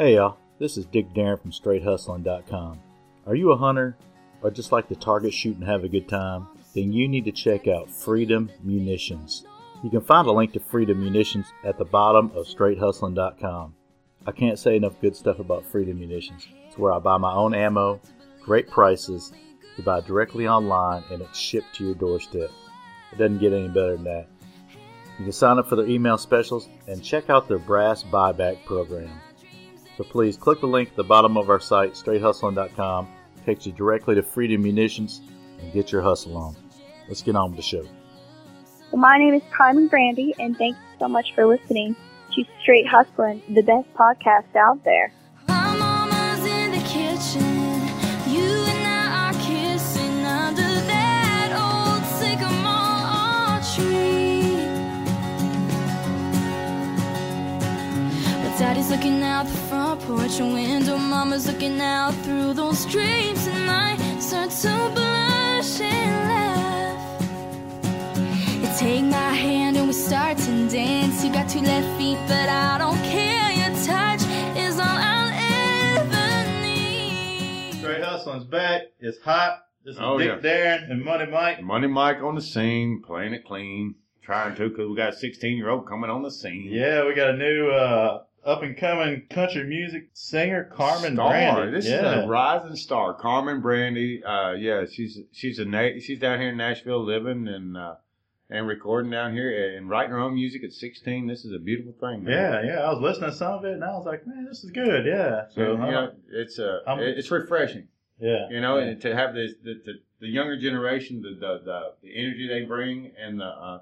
Hey y'all, this is Dick Darin from StraightHustling.com. Are you a hunter or just like to target shoot and have a good time? Then you need to check out Freedom Munitions. You can find a link to Freedom Munitions at the bottom of StraightHustling.com. I can't say enough good stuff about Freedom Munitions. It's where I buy my own ammo, great prices, you buy directly online, and it's shipped to your doorstep. It doesn't get any better than that. You can sign up for their email specials and check out their brass buyback program. So please click the link at the bottom of our site, straighthustling.com. Takes you directly to Freedom Munitions and get your hustle on. Let's get on with the show. Well, my name is Carmen Brandy, and thank you so much for listening to Straight Hustling, the best podcast out there. But looking out the front porch window. Mama's looking out through those drapes, and I start to blush and laugh. You take my hand and we start to dance. You got two left feet, but I don't care. Your touch is all I'll ever need. Straight Hustling's back. It's hot. This is Oh, Dick Darin and Money Mike. Money Mike on the scene, playing it clean, trying to because we got a 16 year old coming on the scene. Yeah, we got a new uh, up and coming country music singer, Carmen star. Brandy. This yeah. is a rising star, Carmen Brandy. Uh, yeah, she's she's a na- she's down here in Nashville living and uh, and recording down here and writing her own music at 16. This is a beautiful thing. man. yeah, yeah. I was listening to some of it and I was like, man, this is good. Yeah. So, So, you uh, know, it's uh, I'm- it's refreshing. yeah. You know, yeah. and to have this the, the, the younger generation, the, the the the energy they bring, and the uh,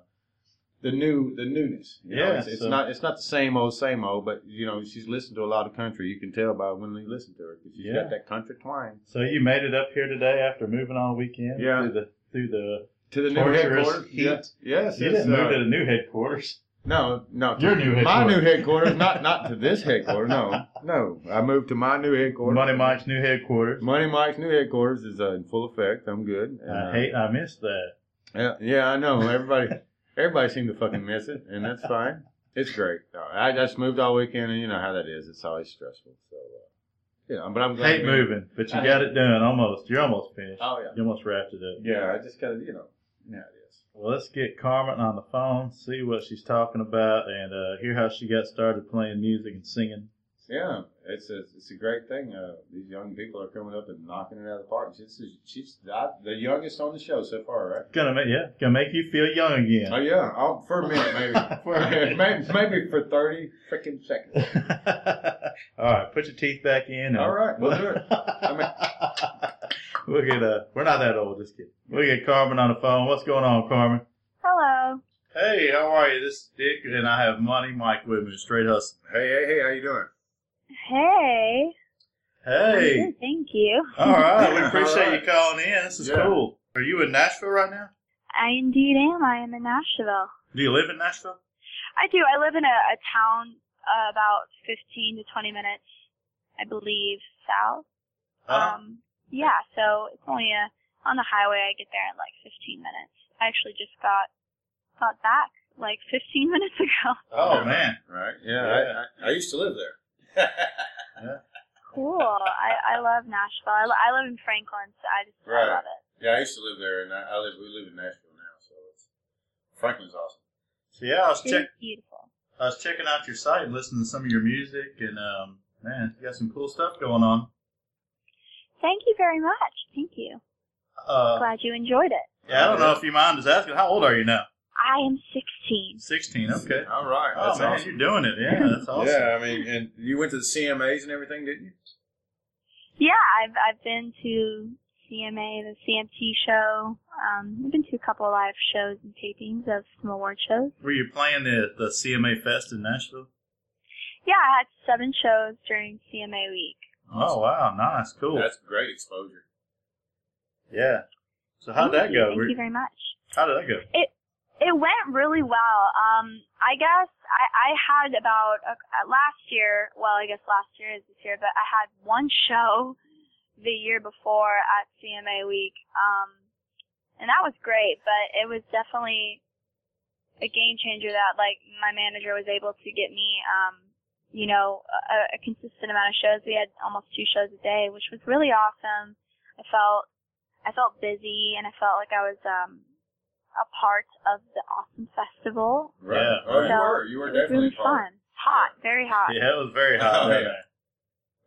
the new the newness. You know, Yeah, it's, it's so- not it's not the same old same old, but you know she's listened to a lot of country. You can tell by when they listen to her 'cause she's Yeah. got that country twang. So you made it up here today after moving all weekend. Yeah. Through the through the. To the new headquarters. heat. Yeah. Yes, You it's, didn't move uh, to the new headquarters. no, no. to Your new My new headquarters, not not to this headquarters. No, no. I moved to my new headquarters. Money Mike's new headquarters. Money Mike's new headquarters is uh, in full effect. I'm good. And, I uh, hate. I missed that. Yeah, yeah, I know. Everybody, everybody seemed to fucking miss it, and that's fine. It's great. I just moved all weekend, and you know how that is. It's always stressful. So, uh, yeah, but I'm glad. Hate moving, but you got it done almost. You're almost finished. Oh yeah, You almost wrapped it up. yeah. I just gotta, you know, yeah, it is. Well, let's get Carmen on the phone, see what she's talking about, and uh, hear how she got started playing music and singing. Yeah, it's a it's a great thing. Uh, these young people are coming up and knocking it out of the park. She's she's I, the youngest on the show so far, right? Gonna make yeah, gonna make you feel young again. Oh yeah, oh, for a minute maybe, For a minute. maybe maybe for thirty freaking seconds. All right, put your teeth back in. and- All right, we'll do it. we'll get uh, we're not that old. Just kidding. We'll get Carmen on the phone. What's going on, Carmen? Hello. Hey, how are you? This is Dick, and I have Money Mike with me, straight hustle. Hey hey hey, how you doing? Hey. Hey. Good, Thank you. All right, we appreciate right. you calling in. This is Yeah. cool. Are you in Nashville right now? I indeed am. I am in Nashville. Do you live in Nashville? I do. I live in a, a town uh, about 15 to 20 minutes, I believe, south. Uh-huh. Um, yeah, so it's only a, on the highway. I get there in like 15 minutes. I actually just got got back like 15 minutes ago. oh man. Right? Yeah, Yeah. I, I, I used to live there. Cool. I, I love Nashville. I, li- I live in Franklin, so I just Right. I love it. yeah, I used to live there, and I, I live. We live in Nashville now, so it's Franklin's awesome. So yeah, I was It's check beautiful. I was checking out your site and listening to some of your music, and um, man, you got some cool stuff going on. Thank you very much. Thank you. Uh, Glad you enjoyed it. yeah, I don't know if you mind just asking, how old are you now? I am 16. Sixteen. Okay. All right, Oh that's man, awesome. you're doing it. Yeah, that's awesome. Yeah, I mean, and you went to the CMAs and everything, didn't you? Yeah, I've I've been to CMA, the CMT show. Um, I've been to a couple of live shows and tapings of some award shows. Were you playing the the CMA Fest in Nashville? Yeah, I had seven shows during CMA week. Oh wow, nice, cool. That's great exposure. yeah. So how'd Thank that you. go? Thank Were- you very much. How did that go? It went really well. Um, I guess I, I had about uh, last year. Well, I guess last year is this year, but I had one show the year before at CMA week, um, and that was great. But it was definitely a game changer that like my manager was able to get me, um, you know, a, a consistent amount of shows. We had almost two shows a day, which was really awesome. I felt I felt busy and I felt like I was um a part of the awesome festival. Right. Yeah. Oh, you were. You were it was definitely really part. fun. Hot, very hot. Yeah, it was very hot. Oh, yeah.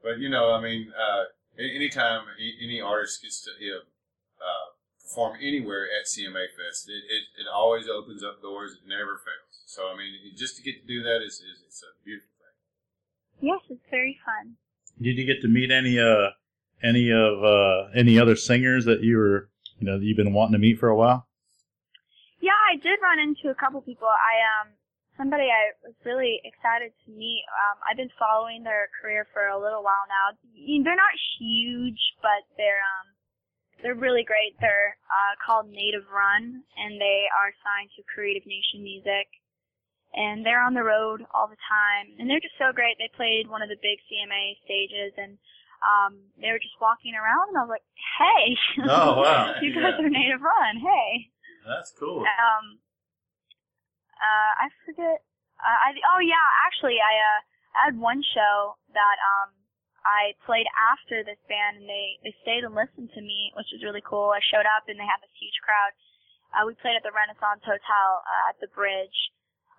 But you know, I mean, uh, anytime any artist gets to you know, uh, perform anywhere at CMA Fest, it, it, it always opens up doors. It never fails. So I mean, just to get to do that is, is it's a beautiful thing. Yes, it's very fun. Did you get to meet any uh any of uh any other singers that you were you know that you've been wanting to meet for a while? I did run into a couple people. I um somebody I was really excited to meet. Um, I've been following their career for a little while now. They're not huge, but they're um they're really great. They're uh, called Native Run, and they are signed to Creative Nation Music. And they're on the road all the time, and they're just so great. They played one of the big CMA stages, and um, they were just walking around, and I was like, "Hey, Oh, wow. you guys Yeah. are Native Run, hey!" That's cool. Um, uh, I forget. Uh, I oh yeah, actually, I uh, I had one show that um I played after this band, and they they stayed and listened to me, which was really cool. I showed up, and they had this huge crowd. Uh, we played at the Renaissance Hotel uh, at the Bridge,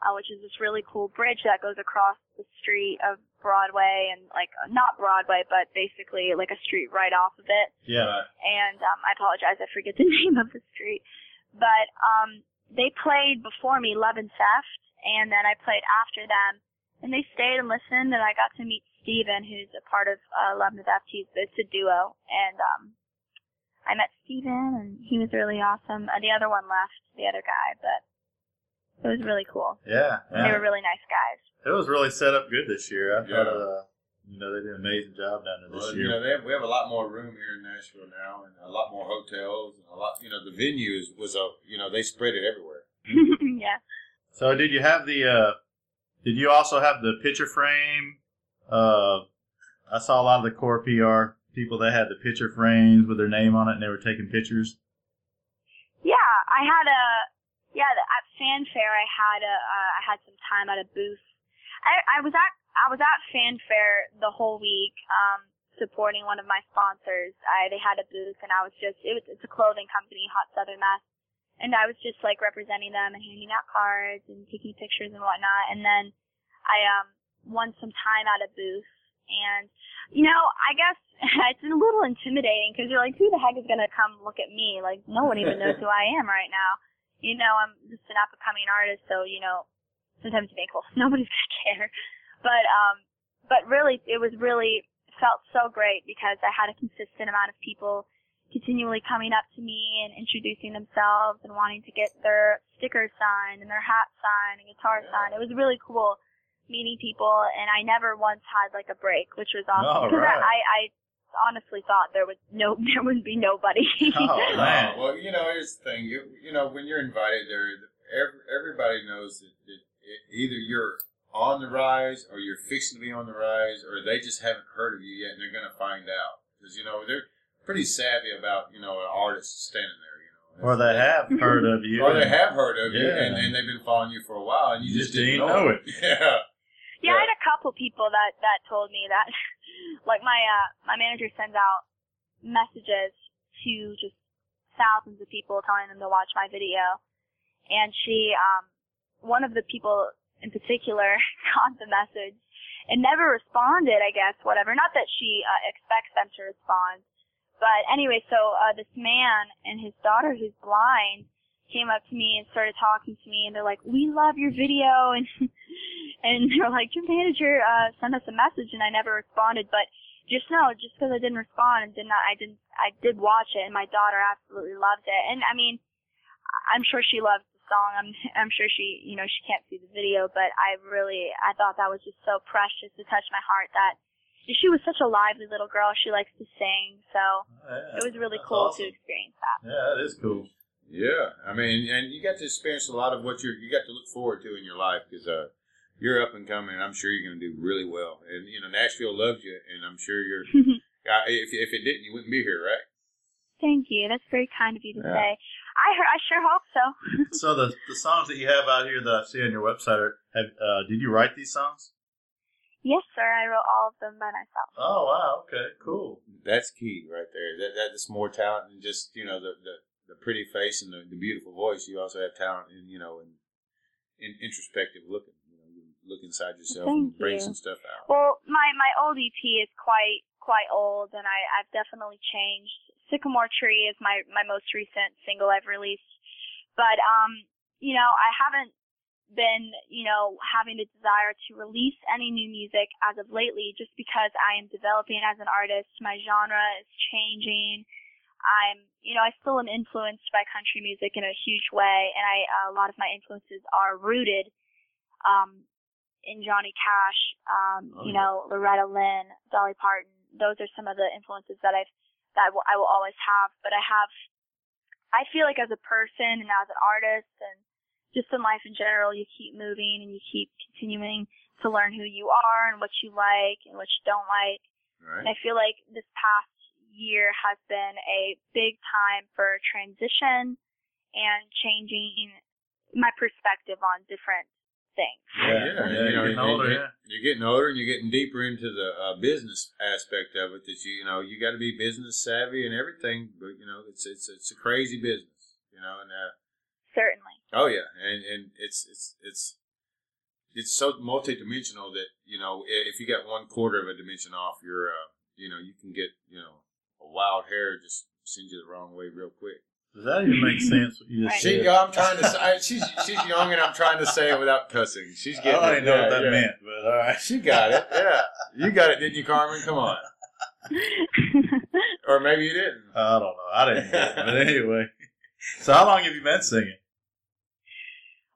uh, which is this really cool bridge that goes across the street of Broadway, and like not Broadway, but basically like a street right off of it Yeah. and um, I apologize, I forget the name of the street. But um, they played before me, Love and Theft, and then I played after them, and they stayed and listened, and I got to meet Stephen, who's a part of uh, Love and Theft. He's it's a duo, and um, I met Stephen, and he was really awesome. Uh, the other one left, the other guy, but it was really cool. Yeah. They were really nice guys. It was really set up good this year. I Yeah. thought uh you know they did an amazing job down there this Well, year. you know, they have, we have a lot more room here in Nashville now, and a lot more hotels, and a lot. You know, the venue is, was a. You know, they spread it everywhere. yeah. So did you have the uh did you also have the picture frame? Uh I saw a lot of the Kore PR people that had the picture frames with their name on it and they were taking pictures. Yeah, I had a yeah the- at fanfare. I had a uh, I had some time at a booth. I I was at I was at fanfare the whole week, um, supporting one of my sponsors. I they had a booth and I was just it was it's a clothing company, Hot Southern Mess, and I was just like representing them and handing out cards and taking pictures and whatnot. And then I um won some time at a booth. And, you know, I guess it's a little intimidating because you're like, who the heck is going to come look at me? Like, no one even knows who I am right now. You know, I'm just an up and coming artist, so, you know, sometimes you think, well, nobody's going to care. But, um, but really, it was really, felt so great because I had a consistent amount of people continually coming up to me and introducing themselves and wanting to get their stickers signed and their hat signed and guitar signed. It was really cool meeting people, and I never once had like a break, which was awesome. All Because right. I, I honestly thought there was no, there would be nobody. Oh, man. Well, you know, here's the thing. You you know, when you're invited there, every, everybody knows that, that it, either you're on the rise or you're fixing to be on the rise, or they just haven't heard of you yet, and they're going to find out because you know they're pretty savvy about you know an artist standing there. You know, Or they have heard of you. or they have heard of you, and, and they've been following you for a while, and you You just, just didn't didn't know, know it. Yeah. Yeah, I had a couple people that that told me that, like my uh my manager sends out messages to just thousands of people telling them to watch my video, and she um one of the people in particular got the message and never responded. I guess whatever. Not that she uh, expects them to respond, but anyway, so uh, this man and his daughter who's blind came up to me and started talking to me and they're like, We love your video and and they're like, Your manager uh sent us a message and I never responded but just know, just because I didn't respond and did not I didn't I did watch it and my daughter absolutely loved it. And I mean I'm sure she loves the song. I'm I'm sure she you know, she can't see the video, but I really I thought that was just so precious to touch my heart that she was such a lively little girl. She likes to sing, so Yeah, it was really cool awesome. to experience that. Yeah, that is cool. Yeah, I mean, and you got to experience a lot of what you're you got to look forward to in your life because uh, you're up and coming. and I'm sure you're going to do really well. And you know, Nashville loves you, and I'm sure you're. uh, if if it didn't, you wouldn't be here, right? Thank you. That's very kind of you to Yeah. say. I heard, I sure hope so. So the the songs that you have out here that I see on your website are have uh, did you write these songs? Yes, sir. I wrote all of them by myself. Oh wow, okay, cool. That's key right there. That that's more talent than just you know the the, the pretty face and the, the beautiful voice. You also have talent in you know in, in introspective looking. You know, you look inside yourself and bring you. some stuff out. Well, my my old EP is quite quite old, and I I've definitely changed. Sycamore Tree is my my most recent single I've released, but um, you know, I haven't been you know having the desire to release any new music as of lately, just because I am developing as an artist. My genre is changing. I'm, you know, I still am influenced by country music in a huge way, and I a lot of my influences are rooted um, in Johnny Cash, um, Oh, you know, Loretta Lynn, Dolly Parton. Those are some of the influences that I've that I will, I will always have. But I have, I feel like as a person and as an artist and just in life in general, you keep moving and you keep continuing to learn who you are and what you like and what you don't like. Right. And I feel like this past year has been a big time for transition and changing my perspective on different things. Yeah, yeah, yeah, you you're know, getting older, yeah. You're getting older, and you're getting deeper into the uh, business aspect of it. That you, you know, you got to be business savvy and everything. But you know, it's it's it's a crazy business. You know, and uh, Certainly. oh yeah, and and it's it's it's it's so multidimensional that you know if you got one quarter of a dimension off, you're uh, you know you can get you know a wild hair just send you the wrong way real quick. Does that even make sense? What you just She, said? I'm trying to say she's she's young, and I'm trying to say it without cussing. She's getting. I getting don't it. even know what Yeah, that yeah. meant, but all right. She got it. Yeah, you got it, didn't you, Carmen? Come on. Or maybe you didn't. I don't know. I didn't get it. But anyway. So how long have you been singing?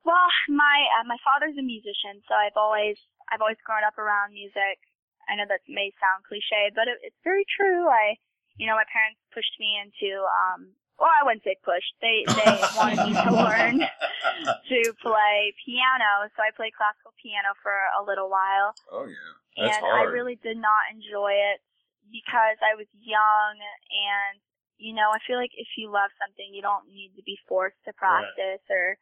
well, my uh, my father's a musician, so I've always I've always grown up around music. I know that may sound cliche, but it, it's very true. I, you know, my parents pushed me into um. Well, I wouldn't say pushed. They they wanted me to learn to play piano, so I played classical piano for a little while. Oh yeah, that's and I really did not enjoy it because I was young and you know I feel like if you love something you don't need to be forced to practice or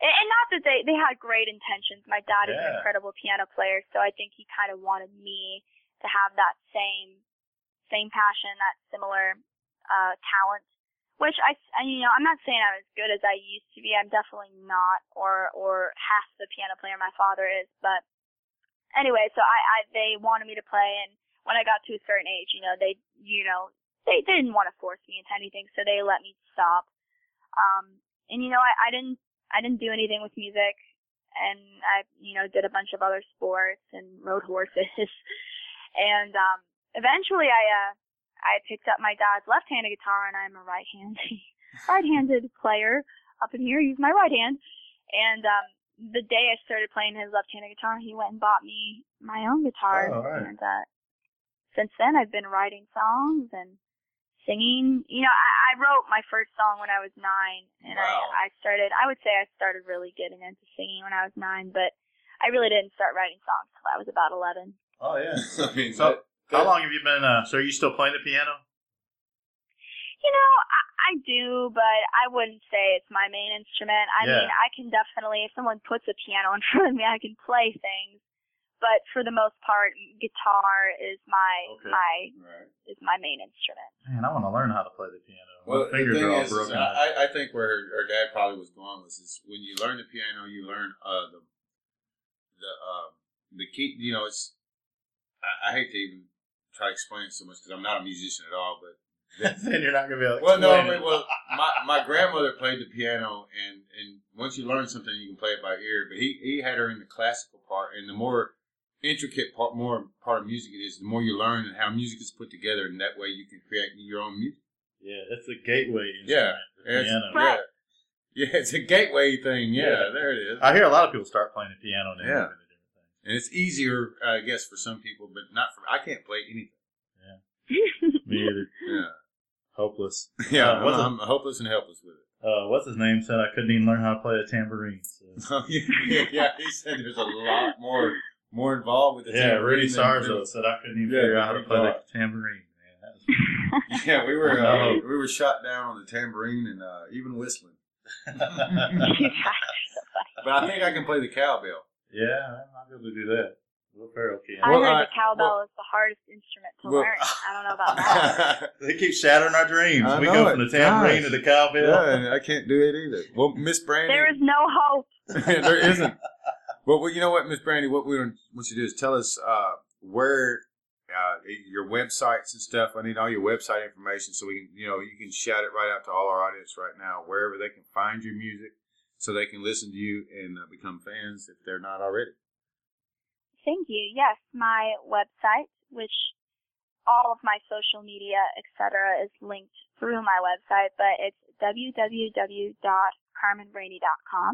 and, not that they they had great intentions. My dad is an incredible piano player so I think he kind of wanted me to have that same same passion that similar uh talent which I, I you know I'm not saying I'm as good as I used to be I'm definitely not or or half the piano player my father is but anyway, so I, I they wanted me to play, and when I got to a certain age, you know, they you know they, they didn't want to force me into anything, so they let me stop. Um, and you know, I, I didn't I didn't do anything with music, and I you know did a bunch of other sports and rode horses, and um, eventually I uh I picked up my dad's left-handed guitar, and I'm a right-handed right-handed player up in here. Use my right hand, and um, the day I started playing his left-handed guitar, he went and bought me my own guitar. Oh, all right. And uh, since then, I've been writing songs and singing. You know, I, I wrote my first song when I was nine, and Wow. I, I started. I would say I started really getting into singing when I was nine, but I really didn't start writing songs till I was about eleven. Oh yeah. I mean, So that- how long have you been? Uh, so are you still playing the piano? You know, I, I do, but I wouldn't say it's my main instrument. I Yeah. mean, I can definitely, if someone puts a piano in front of me, I can play things. But for the most part, guitar is my Okay. my Right. is my main instrument. Man, I want to learn how to play the piano. Well, the fingers thing are all is, is broken. I, I think where her, her dad probably was going was is when you learn the piano, you learn uh, the the um, the key. You know, it's I, I hate to even try to explain it so much because I'm not a musician at all, but then you're not gonna be able to well, no, but, it. well, my my grandmother played the piano, and and once you learn something, you can play it by ear. But he he had her in the classical part, and the more intricate part, more part of music it is, the more you learn and how music is put together, and that way you can create your own music. Yeah, it's a gateway Yeah, It's- piano. yeah, yeah, it's a gateway thing. Yeah, Yeah. there it is. I hear a lot of people start playing the piano and then Yeah. And it's easier, I guess, for some people, but not for. I can't play anything. Yeah, me either. Yeah, Hopeless. yeah, Uh, what's I'm, I'm hopeless and helpless with it. Uh, what's his name said I couldn't even learn how to play a tambourine. So. Oh, yeah, yeah, he said there's a lot more more involved with the Yeah, tambourine Rudy than- Sarzo said I couldn't even Yeah, figure out how to play thought. the tambourine. Man, that was Yeah, we were uh, we were shot down on the tambourine and uh, even whistling. You guys are so funny. But I think I can play the cowbell. Yeah, I'm not able to do that. Will Ferrell can. I Well, heard I- the cowbell well- is the hardest instrument to Well- learn. I don't know about that. They keep shattering our dreams. I we know go it. from the tambourine Gosh. to the cowbell. yeah, I can't do it either. Well, Miss Brandy, there is no hope. there isn't. Well, well, you know what, Miss Brandy, what we want you to do is tell us uh, where uh, your websites and stuff. I need all your website information so we can, you know, you can shout it right out to all our audience right now, wherever they can find your music, so they can listen to you and uh, become fans if they're not already. Thank you. Yes, my website, which all of my social media, etc., is linked through my website, but it's www.carmenbrandy.com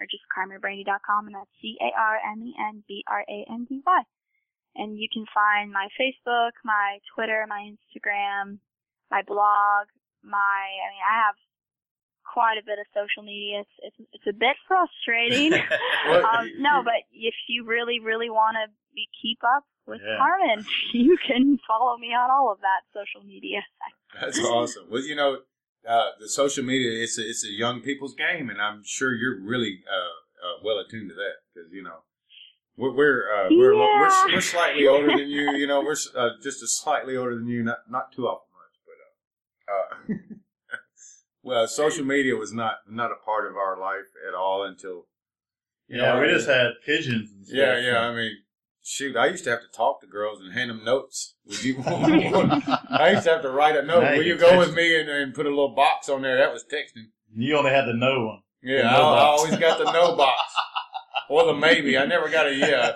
or just carmenbrandy.com, and that's C A R M E N B R A N D Y. And you can find my Facebook, my Twitter, my Instagram, my blog, my, I mean, I have quite a bit of social media. It's, it's, it's a bit frustrating. Um, no, but if you really, really want to be keep up with Yeah. Carmen, you can follow me on all of that social media. That's awesome. Well, you know, uh, the social media it's a, it's a young people's game, and I'm sure you're really uh, uh, well attuned to that because you know we're we're uh, we're, lo- we're we're slightly older than you. You know, we're uh, just a slightly older than you, not not too often much, but uh, uh, well, social media was not not a part of our life at all until you Yeah, know, we just had pigeons and stuff. yeah yeah. I mean. Shoot, I used to have to talk to girls and hand them notes. Would you? I used to have to write a note. Now Will you go with me and, and put a little box on there? That was texting. You only had the no one. Yeah, The I, I always got the no box or the maybe. I never got a yeah.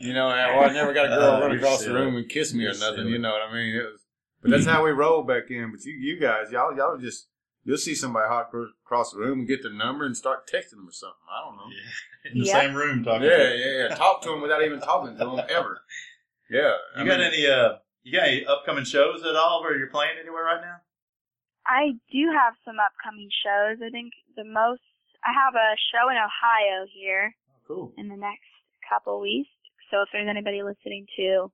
You know, or I never got a girl Oh, run across the room and kiss me or nothing. silly. You know what I mean? It was, but that's how we rolled back in. But you, you guys, y'all, y'all just you'll see somebody hot acro- across the room and get their number and start texting them or something. I don't know. In the Yep. same room talking. Yeah, yeah, yeah. Talk to them without even talking to them ever. Yeah. You got any uh you got any upcoming shows at all where you're playing anywhere right now? I do have some upcoming shows. I think the most I have a show in Ohio here Oh, cool. in the next couple weeks. So if there's anybody listening to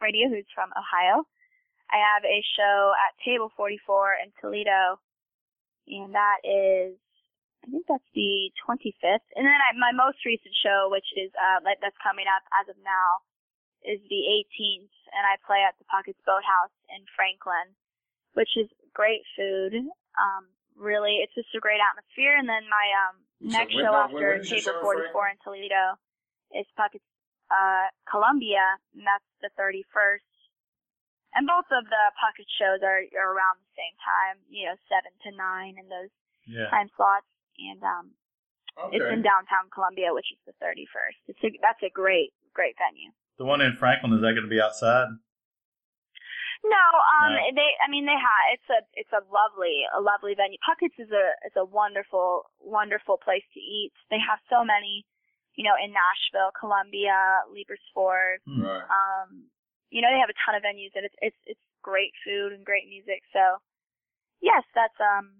Radio who's from Ohio, I have a show at Table 44 in Toledo, and that is, I think that's the 25th. And then I, my most recent show, which is uh, like that's coming up as of now, is the 18th, and I play at the Puckett's Boathouse in Franklin, which is great food. Um, really, it's just a great atmosphere. And then my um, next show now, after when is your Table 44 in Toledo is Puckett's uh, Columbia, and that's the 31st. And both of the Puckett shows are, are around the same time, you know, 7 to 9 in those Yeah. time slots. And um, it's in downtown Columbia, which is the 31st. It's a, that's a great, great venue. The one in Franklin is that going to be outside? No, um, No. they. I mean, they have. It's a. It's a lovely, a lovely venue. Puckett's is a. Is a wonderful, wonderful place to eat. They have so many, you know, in Nashville, Columbia, Leiper's Fork. Hmm. Right. Um, you know, they have a ton of venues, and it's it's it's great food and great music. So, yes, that's um,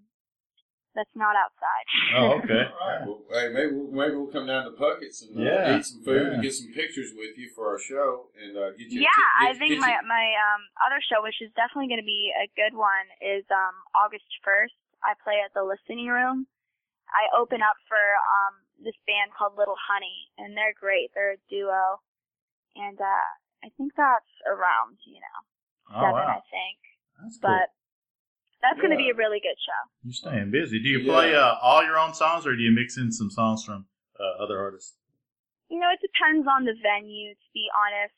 that's not outside. Oh, okay. All right. Well, hey, maybe we'll, maybe we'll come down to Puckett's and uh, Yeah. eat some food Yeah. and get some pictures with you for our show and uh, get you. yeah, get- I think my you- my um other show, which is definitely going to be a good one, is um August first. I play at the Listening Room. I open up for um this band called Little Honey, and they're great. They're a duo, and uh I think that's around you know Oh seven, wow. I think. That's cool. But that's going to be a really good show. You're staying busy. Do you Yeah. play uh, all your own songs, or do you mix in some songs from uh, other artists? You know, it depends on the venue, to be honest.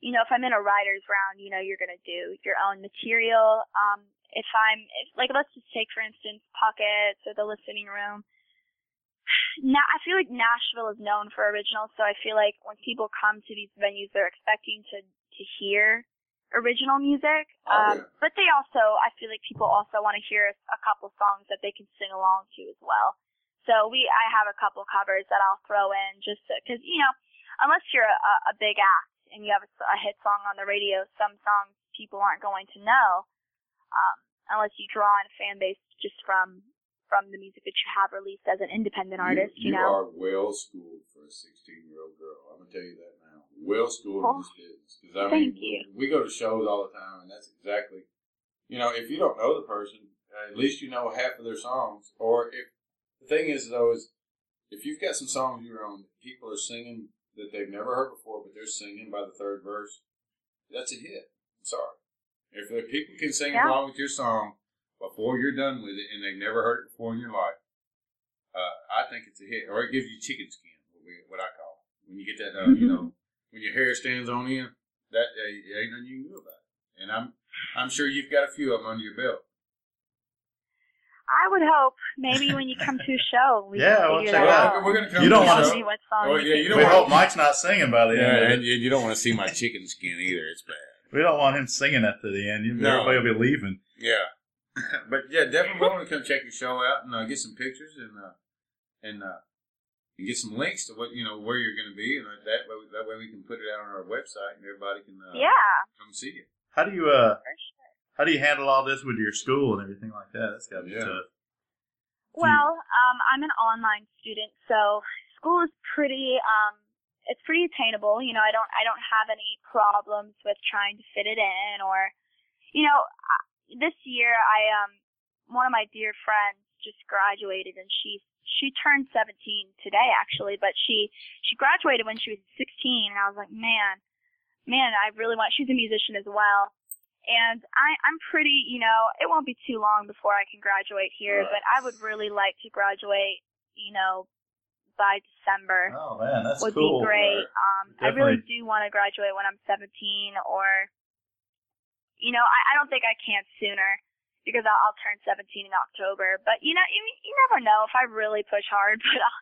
You know, if I'm in a writer's round, you know, you're going to do your own material. Um, if I'm, if, like, let's just take, for instance, Puckett's or The Listening Room. Now, I feel like Nashville is known for originals, so I feel like when people come to these venues, they're expecting to, to hear original music. Oh, um, yeah. But they also, I feel like people also want to hear a couple songs that they can sing along to as well. So we, I have a couple covers that I'll throw in just because you know, unless you're a, a big act and you have a, a hit song on the radio, some songs people aren't going to know, um, unless you draw in a fan base just from from the music that you have released as an independent artist. You, you, know, are well schooled for a 16 year old girl. I'm gonna tell you that now. Well schooled Oh, in this business because I thank mean, you. we go to shows all the time, and that's exactly, you know, if you don't know the person, at least you know half of their songs. Or if the thing is though is if you've got some songs of your own that people are singing that they've never heard before, but they're singing by the third verse, that's a hit. I'm sorry. If the people can sing Yeah. along with your song before you're done with it and they've never heard it before in your life, uh, I think it's a hit. Or it gives you chicken skin, what, we, what I call it. When you get that, uh, you know, when your hair stands on end, that uh, ain't nothing you can do about it. And I'm I'm sure you've got a few of them under your belt. I would hope maybe when you come to a show, we Yeah, can we'll figure check that it out. out. We're gonna come You don't the wanna see what song Oh, yeah, you don't we want- hope Mike's not singing by the end. Yeah, of and you, you don't want to see my chicken skin either. It's bad. We don't want him singing at the end. You- No. Everybody will be leaving. Yeah, but yeah, definitely want to come check your show out and uh, get some pictures and uh, and uh, and get some links to what you know where you're going to be, and uh, that way that way we can put it out on our website and everybody can uh, Yeah, come see you. How do you uh sure. how do you handle all this with your school and everything like that? That's gotta be Yeah. tough. Well, um, I'm an online student, so school is pretty um, it's pretty attainable. You know, I don't I don't have any problems with trying to fit it in, or you know, I- this year I um one of my dear friends just graduated, and she she turned 17 today actually, but she she graduated when she was 16, and I was like, man, man, I really want. She's a musician as well. And I, I'm pretty, you know, it won't be too long before I can graduate here, but I would really like to graduate, you know, by December Oh man, that's would cool. be great. Um, I really do want to graduate when I'm 17, or, you know, I, I don't think I can sooner because I'll, I'll turn 17 in October. But you know, you, you never know if I really push hard. But I'll,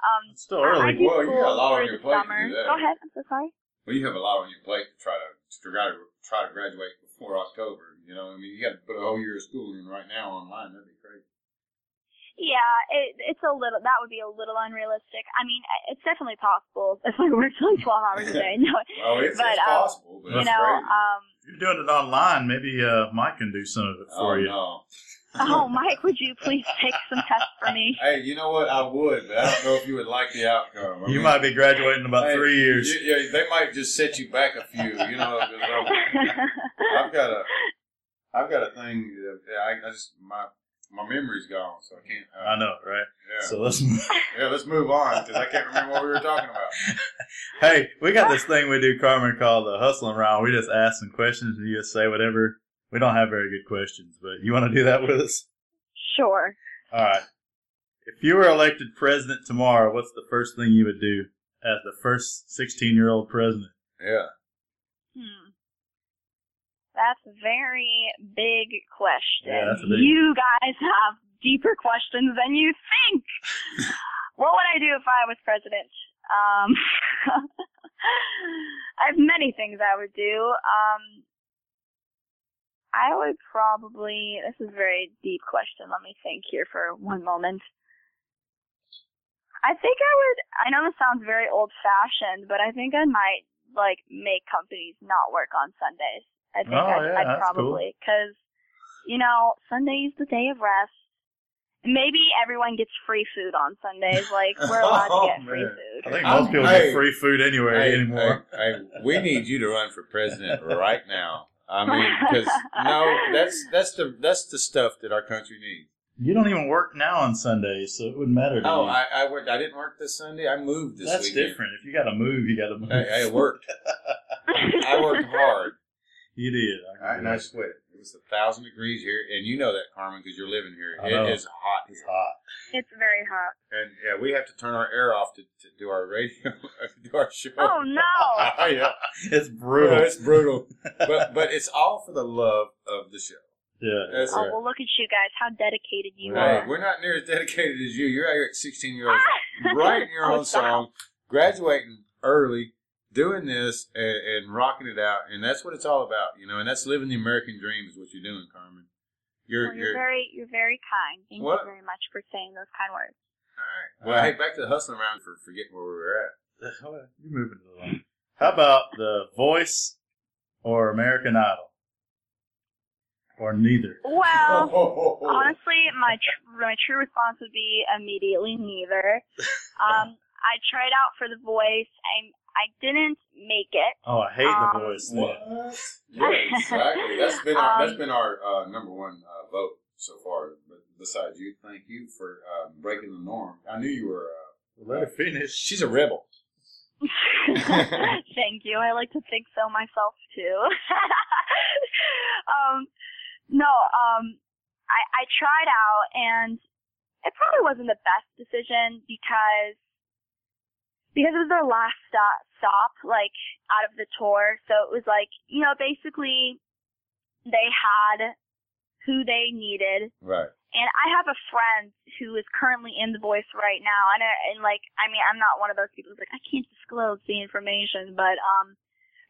um, It's still I, I early. Well, you got a lot on your the plate to do that. Go ahead. I'm so sorry. Well, you have a lot on your plate to try to to try to try to graduate before October. You know, I mean, you got to put a whole year of school in right now online. That'd be crazy. Yeah, it, it's a little. That would be a little unrealistic. I mean, it's definitely possible if I worked like 12 hours a day. No, Oh, it's, But, it's um, possible, but you know, crazy. um, If you're doing it online, maybe uh Mike can do some of it oh, for you. no. oh, Mike, would you please take some tests for me? Hey, you know what? I would, but I don't know if you would like the outcome. I You mean, might be graduating in about hey, three years. you- yeah, they might just set you back a few. You know, I'm- I've got a, I've got a thing. That, I, I just my my memory's gone, so I can't. Uh, I know, right? Yeah, So let's. yeah. Let's move on because I can't remember what we were talking about. hey, we got this thing we do, Carmen, called the hustling round. We just ask some questions and you just say whatever. We don't have very good questions, but you want to do that with us? sure. All right. If you were elected president tomorrow, what's the first thing you would do as the first 16 year old president? Yeah. Hmm. That's a very big question. Yeah, big you guys have deeper questions than you think. what would I do if I was president? Um, I have many things I would do. Um, I would probably. This is a very deep question. Let me think here for one moment. I think I would. I know this sounds very old-fashioned, but I think I might like make companies not work on Sundays. I think Oh, I'd, yeah, I'd that's probably because you know Sunday's the day of rest. Maybe everyone gets free food on Sundays. Like we're allowed Oh, to get free food. I think most people hey, get free food anyway Hey, anymore. hey, hey, we need you to run for president right now. I mean, because no, that's that's the that's the stuff that our country needs. You don't even work now on Sundays, so it wouldn't matter to Oh. I, I worked. I didn't work this Sunday. I moved this That's weekend. different. If you got to move, you got to move. I, I worked. I worked hard. You did. I, and I sweat. It was a thousand degrees here, and you know that, Carmen, because you're living here. I know. It is hot. It's hot. it's very hot. And yeah, we have to turn our air off to, to do our radio, do our show. Oh no! yeah, It's brutal. Yeah, it's brutal, but but it's all for the love of the show. yeah. That's Oh right. well, look at you guys. How dedicated you Hey, are. we're not near as dedicated as you. You're out here at 16 years old, writing your Oh, own song, graduating early, doing this, and, and rocking it out, and that's what it's all about, you know. And that's living the American dream is what you're doing, Carmen. You're Well, you're you're very, you're very kind. Thank What? you very much for saying those kind words. all right. Well, hey, back to the hustling around for forgetting where we were at. You're moving along. How about The Voice or American Idol? Or neither? Well, honestly, my tr- my true response would be immediately neither. Um, I tried out for The Voice. I I didn't make it. Oh, I hate Um, The Voice. What? Yeah, exactly. That's been our that's Um, been our uh, number one uh, vote so far. But besides you, thank you for um, breaking the norm. I knew you were. Uh, Let her finish. she's a rebel. Thank you. I like to think so myself too. um, no, um, I, I tried out and it probably wasn't the best decision because because it was their last stop, stop like out of the tour. So it was like you know basically they had who they needed right. and I have a friend who is currently in The Voice right now, and I, and like, I mean, I'm not one of those people who's like, I can't disclose the information, but um,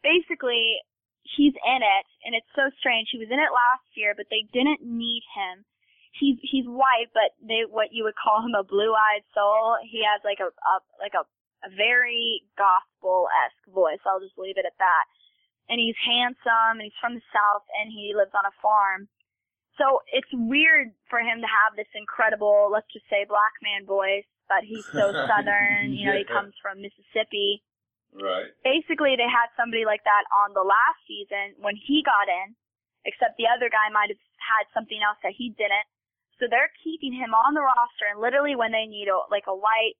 basically, he's in it, and it's so strange. He was in it last year, but they didn't need him. He's he's white, but they what you would call him a blue-eyed soul. He has like a, a like a a very gospel-esque voice. I'll just leave it at that. And he's handsome, and he's from the south, and he lives on a farm so it's weird for him to have this incredible, let's just say, black man voice, but he's so southern. You know, he comes from Mississippi. Right. Basically, they had somebody like that on the last season when he got in, except the other guy might have had something else that he didn't. So they're keeping him on the roster, and literally when they need a like a white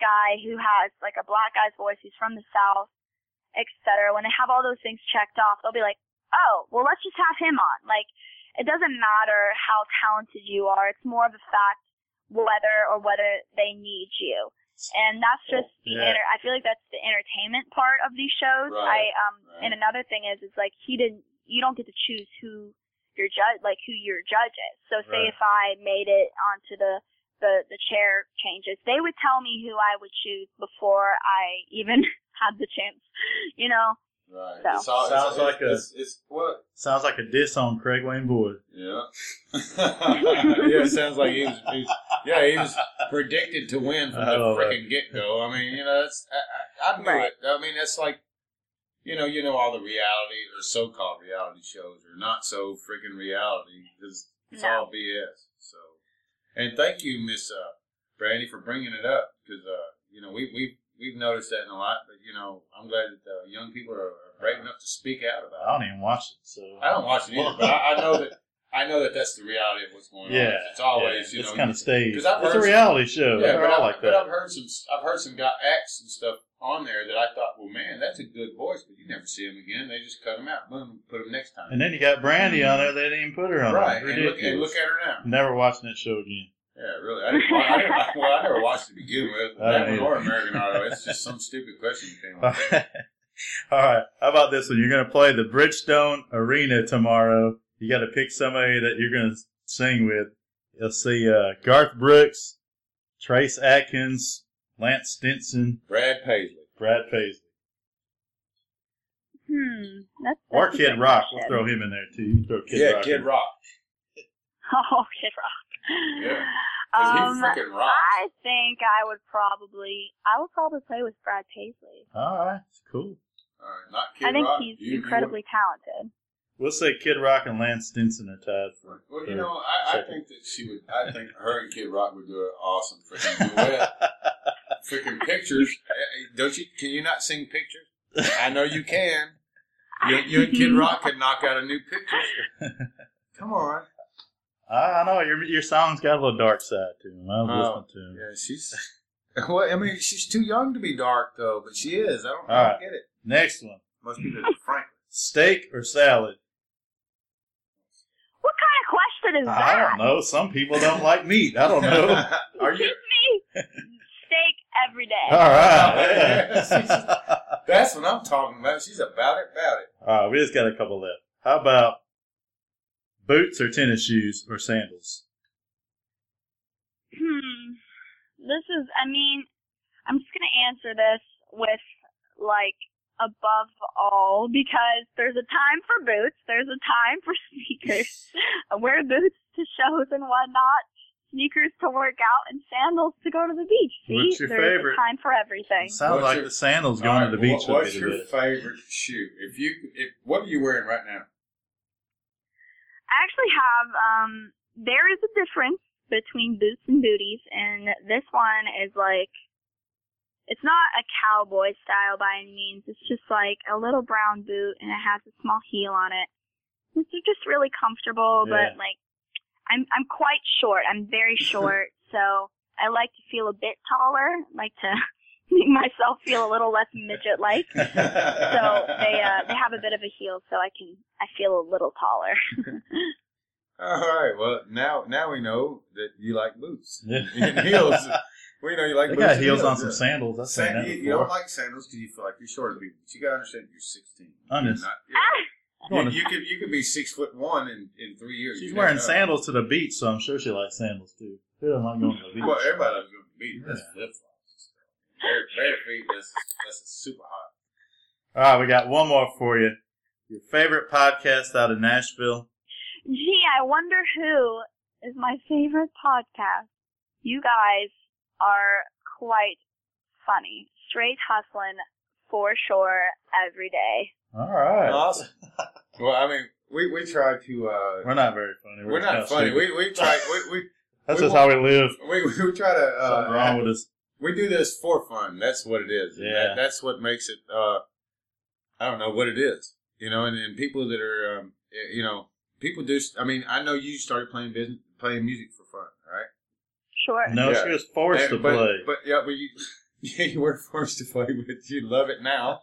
guy who has like a black guy's voice, who's from the south, etc. When they have all those things checked off, they'll be like, "Oh, well, let's just have him on." Like, it doesn't matter how talented you are; it's more of a fact whether or whether they need you. And that's just the Yeah. enter- I feel like that's the entertainment part of these shows. Right, I um right. and another thing is is like he didn't you don't get to choose who your judge like who your judge is. So say Right. if I made it onto the the the chair changes, they would tell me who I would choose before I even had the chance. You know? Right. So- It's Sounds like a- it's, it's what? Sounds like a diss on Craig Wayne Boyd. Yeah. yeah, it sounds like he was, he was. Yeah, he was predicted to win from the freaking get go. I mean, you know, that's I, I, I knew Right. it. I mean, that's like, you know, you know all the reality or so called reality shows are not so freaking reality because it's No. all BS. So, and thank you, Miss uh, Brandy, for bringing it up because uh, you know we we we've noticed that in a lot, but you know I'm glad that uh, young people are, are brave enough to speak out about it. I don't even watch it, so I don't watch it either, but I, I know that I know that that's the reality of what's going Yeah, on. It's always yeah, you it's know kind of I've It's a heard some- reality show. yeah, but, I, like but that. I've heard some I've heard some guy acts and stuff on there that I thought, well, man, that's a good voice, but you never see him again. They just cut him out, boom, put him next time. and then you got Brandy on there. They didn't even put her on. right, there. and look, and look at her now. Never watching that show again. Yeah, really. I didn't, I didn't, well, I never watched it to begin with. That one or. American Idol. It's just some stupid question came up. All right. How about this one? You're going to play the Bridgestone Arena tomorrow. You got to pick somebody that you're going to sing with. You'll see uh, Garth Brooks, Trace Atkins, Lance Stinson, Brad Paisley. Brad Paisley, Hmm. That's, or that's a Kid good Rock. We'll throw him in there too. You throw Kid yeah, Rock. Kid in. Rock. Oh, Kid Rock. Yeah. 'Cause Um, he freaking rocks. I think I would probably, I would probably play with Brad Paisley. All right. It's cool. All right, not Kid I think Rock. he's You- you incredibly talented. We'll say Kid Rock and Lance Stinson are tied for. Well, you know, I, I think that she would. I think her and Kid Rock would do an awesome freaking duet. freaking pictures. Don't you? Can you not sing pictures? I know you can. You, you and Kid Rock could knock out a new picture. Come on. I I know your your song's got a little dark side to him. I was Oh, listening to him. Yeah, she's. Well, I mean, she's too young to be dark though, but she is. I don't, I don't right. get it. Next one: Must be the Frank. steak or salad. What kind of question is that? I don't know. Some people don't like meat. I don't know. Are you? Excuse me. Steak every day. All right. Yeah. Yeah. That's what I'm talking about. She's about it, about it. All right. We just got a couple left. How about boots or tennis shoes or sandals? Hmm. This is, I mean, I'm just going to answer this with, like, above all, because there's a time for boots, there's a time for sneakers. I wear boots to shows and whatnot, sneakers to work out, and sandals to go to the beach. See? What's your there's favorite? a time for everything. Sounds What's like your- the sandals going All to the right, beach what- would What's be your the favorite shoe? If you, if what are you wearing right now? I actually have, um, there is a difference between boots and booties, and this one is like, it's not a cowboy style by any means. It's just like a little brown boot, and it has a small heel on it. It's just really comfortable, Yeah. but like, I'm I'm quite short. I'm very short, so I like to feel a bit taller. Like to make myself feel a little less midget like. So they uh, they have a bit of a heel, so I can I feel a little taller. All right. Well, now now we know that you like boots Yeah. and heels. We know you like They boots. got and heels on yeah. some sandals. I've seen Sand- that you, you don't like sandals because you feel like you're shorter than people. But you gotta understand you're 16. Honest. You're not- Ah, you, you could you could be six foot one in, in three years. She's wearing sandals to the beach, so I'm sure she likes sandals too. She doesn't like going to the beach. Well, everybody loves going to the beach. That's flip flops. Bare, bare feet. That's that's super hot. All right, we got one more for you. Your favorite podcast out of Nashville? gee, I wonder who is my favorite podcast. You guys are quite funny. Straight hustling for sure every day. All right. Awesome. Well, I mean, we we try to. Uh, We're not very funny. we're just not funny. stupid. We we try we we That's we just how we live. we, we try to. Something Uh, wrong with us. we do this for fun. That's what it is. Yeah. That, that's what makes it. Uh, I don't know what it is. You know, and, and people that are, um, eh, you know, people do. I mean, I know you started playing business, playing music for fun, right? Sure. No, Yeah. she was forced And- to but, play. But yeah, but you, yeah, you were forced to play, but you love it now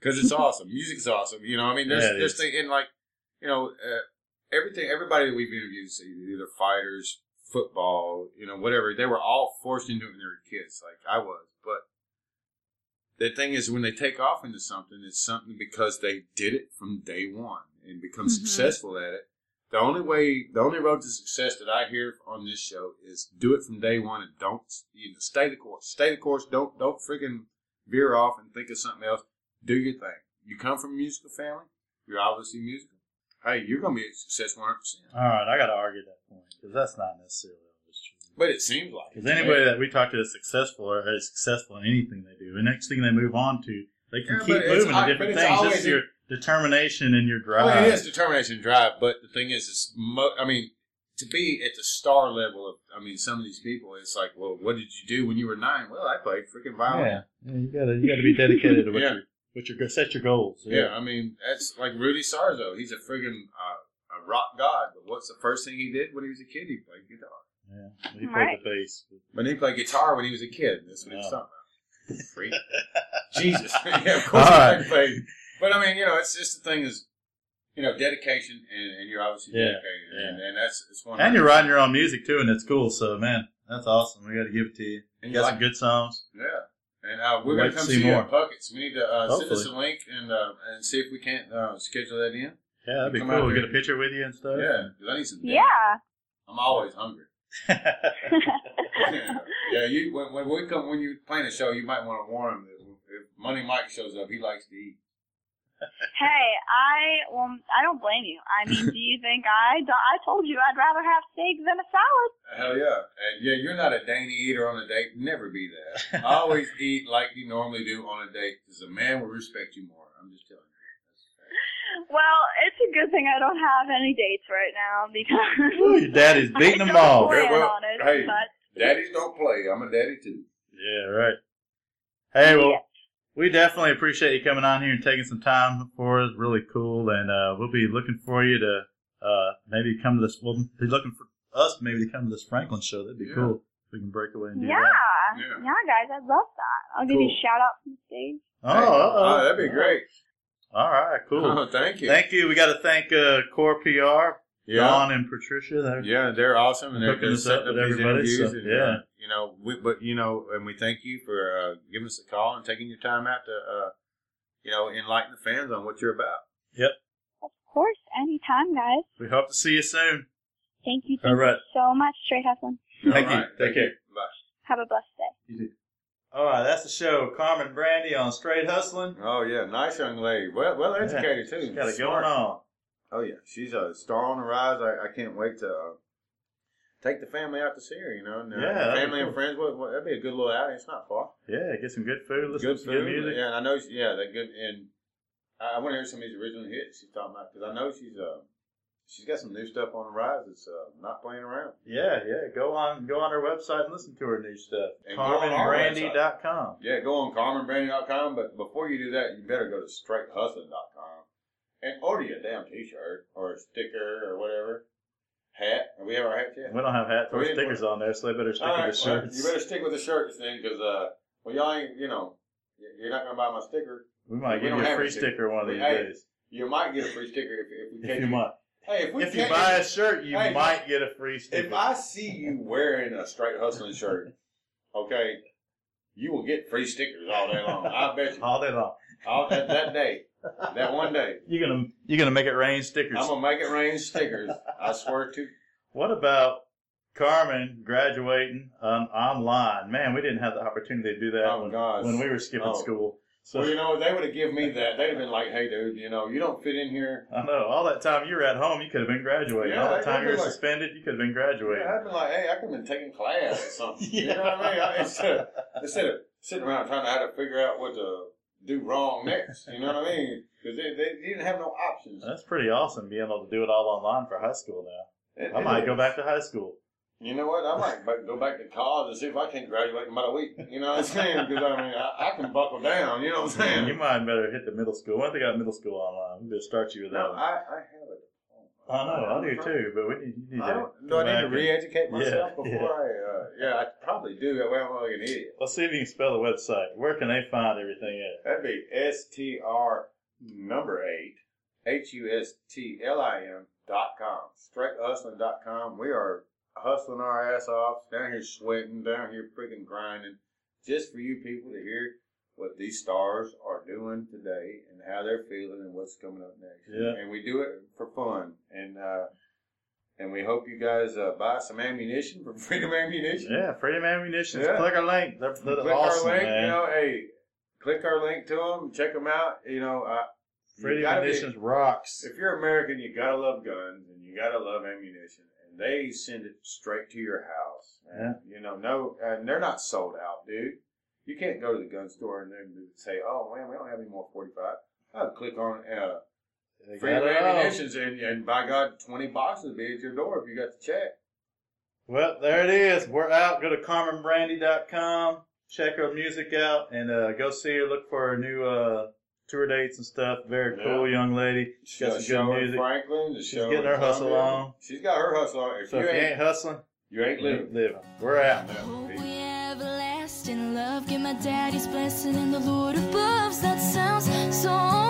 because it's awesome. Music's awesome. You know, I mean, there's Yeah, there's is. thing in like, you know, uh, everything. Everybody that we've interviewed, say either fighters, football, you know, whatever, they were all forced into it when they were kids, like I was. But the thing is, when they take off into something, it's something because they did it from day one and become Mhm. successful at it. The only way, the only road to success that I hear on this show is do it from day one and don't, you know, stay the course. Stay the course. Don't, don't freaking veer off and think of something else. Do your thing. You come from a musical family. You're obviously musical. Hey, you're gonna be a success 100. percent All right, I got to argue that point because that's not necessarily always true. But it seems like Because anybody that we talk to is successful or is successful in anything they do, the next thing they move on to, they can Yeah, keep moving to different things. always It's your determination and your drive. Well, it is determination and drive, but the thing is, is mo- I mean, to be at the star level of, I mean, some of these people, it's like, well, what did you do when you were nine? Well, I played freaking violin. Yeah, yeah, you gotta you gotta be dedicated to what Yeah. you what your set your goals. Yeah, I mean, that's like Rudy Sarzo. He's a friggin' uh, a rock god. But what's the first thing he did when he was a kid? He played guitar. yeah. He played Right. the bass. When he played guitar when he was a kid. That's what he was Oh. talking about. Freak. Jesus. yeah, of course All he right. played. But I mean, you know, it's just the thing is, you know, dedication, and, and you're obviously Yeah, dedicated, yeah. And, and that's it's one. And you're writing your own music too, and it's cool. So man, that's awesome. We got to give it to you. And You you got like some good songs. Yeah. And uh, we're We'd gonna come to see, see you more. at Puckett's. We need to uh, send us a link and uh, and see if we can't uh, schedule that in. Yeah, that'd be cool. We here. get a picture with you and stuff. Yeah, 'cause I need some. dinner. Yeah. I'm always hungry. yeah, you when, when we come when you playing a show, you might want to warn him that if Money Mike shows up, he likes to eat. Hey, I well, I don't blame you. I mean, do you think I? I told you I'd rather have steak than a salad. Hell yeah, and yeah, you're not a dainty eater on a date. Never be that. I Always eat like you normally do on a date, because a man will respect you more. I'm just telling you. That's a fact. Well, it's a good thing I don't have any dates right now because Ooh, your daddy's beating them all. plan well, on it, hey. but Daddies don't play. I'm a daddy too. Yeah, right. Hey, well, Yeah. We definitely appreciate you coming on here and taking some time for us. Really cool, and uh, we'll be looking for you to uh, maybe come to this. We'll be looking for us maybe to come to this Franklin show. That'd be Yeah. cool. If we can break away and do yeah, that. Yeah. yeah, guys, I'd love that. I'll give you a shout out from the stage. Oh, Hey, uh-oh. that'd be great. All right, cool. Oh, thank you. Thank you. We got to thank uh, Kore PR, yeah. Don and Patricia. They're, Yeah, they're awesome, and they're, Hooking they're us up setting up these interviews. so, and, yeah. uh, you know, we, but you know, and we thank you for uh, giving us a call and taking your time out to, uh, you know, enlighten the fans on what you're about. Yep. Of course, anytime, guys. We hope to see you soon. Thank you, thank right. you so much, Straight Hustling. Thank All you. Take thank care. you. Bye. Have a blessed day. You All right, that's the show. Carmen Brandy on Straight Hustling. Oh yeah, nice young lady. Well, well educated too. She's got it Smart. going on. Oh yeah, she's a star on the rise. I, I can't wait to uh, take the family out to see her. You know, and, uh, Yeah, family and friends. Well, well, that'd be a good little outing. It's not far. Yeah, get some good food, listen good to food. good music. Yeah, and I know. She, yeah, that good. And I, I want to hear some of these original hits she's talking about because I know she's uh she's got some new stuff on the rise. That's uh, not playing around. Yeah, yeah. Go on, go on her website and listen to her new stuff. And go on CarmenBrandy.com. Yeah, go on CarmenBrandy.com, but before you do that, you better go to StraightHustling.com and order you a damn T-shirt or a sticker or whatever. Hat. We have our hats yet? We don't have hats or stickers on there, so they better stick All with right, the well, shirts. you better stick with the shirts then, because uh, Well, y'all ain't, you know you're not gonna buy my sticker. We might give you a free sticker. sticker one of these hey, days. You might get a free sticker if, if we catch If you might. Hey, if we If you buy a shirt, you Hey, might get a free sticker. If I see you wearing a straight hustling shirt, okay, you will get free stickers all day long. I bet you. All day long. All that, that day, that one day, You're gonna you're gonna make it rain stickers. I'm gonna make it rain stickers. I swear to. What about Carmen graduating um, online? Man, we didn't have the opportunity to do that Oh, when, gosh. when we were skipping Oh. school. So Well, you know, they would have given me that. They'd have been like, "Hey, dude, you know, you don't fit in here." I know all that time you were at home, you could have been graduating. Yeah, all that time you were like- suspended, you could have been graduating. Yeah, I'd been like, "Hey, I could have been taking class or something." You know what I mean? I, instead, of, instead of sitting around trying to how to figure out what to do wrong next. You know what I mean? Because they, they didn't have no options. That's pretty awesome being able to do it all online for high school now. It- I it might is. go back to high school. You know what? I might go back to college and see if I can't graduate in about a week. You know what I'm saying? Because I mean, I, I can buckle down. You know what I'm saying? You might better hit the middle school. What if they got middle school online? We better start you with that. No, one. I, I have a diploma. I know, I do too, but we need, you need I to. don't, do I need to re-educate myself Yeah, before I? Uh, yeah, I probably do. That way I'm not like an idiot. Let's see if you can spell the website. Where can they find everything at? That'd be S T R number eight H U S T L I M dot com. Straighthustling dot com. We are hustling our ass off, down here sweating, down here freaking grinding, just for you people to hear what these stars are doing today and how they're feeling and what's coming up next. Yeah. And we do it for fun. And uh and we hope you guys uh, buy some ammunition from Freedom Ammunition. Yeah, Freedom Ammunition. Yeah. Click our link. They're, they're click awesome, our link, man. you know, hey, click our link to them, check them out. You know, uh, Freedom gotta Ammunitions rocks. if you're American, you gotta love guns and you gotta love ammunition, and they send it straight to your house. man. You know, no, and they're not sold out, dude. You can't go to the gun store and then say, "Oh man, we don't have any more 45." I'll click on uh, They Freedom got it all. Ammunitions, and, and by God, 20 boxes will be at your door if you got the check. Well, there it is. We're out. Go to carmenbrandy.com. Check her music out and uh, go see her. Look for her new uh, tour dates and stuff. Very cool young lady. She's got The some good music. Franklin, the She's getting her hustle on. She's got her hustle on. If So you if you ain't, ain't hustling, you ain't living. living. We're out. Hope have love. Get my daddy's blessing and the Lord above. That sounds so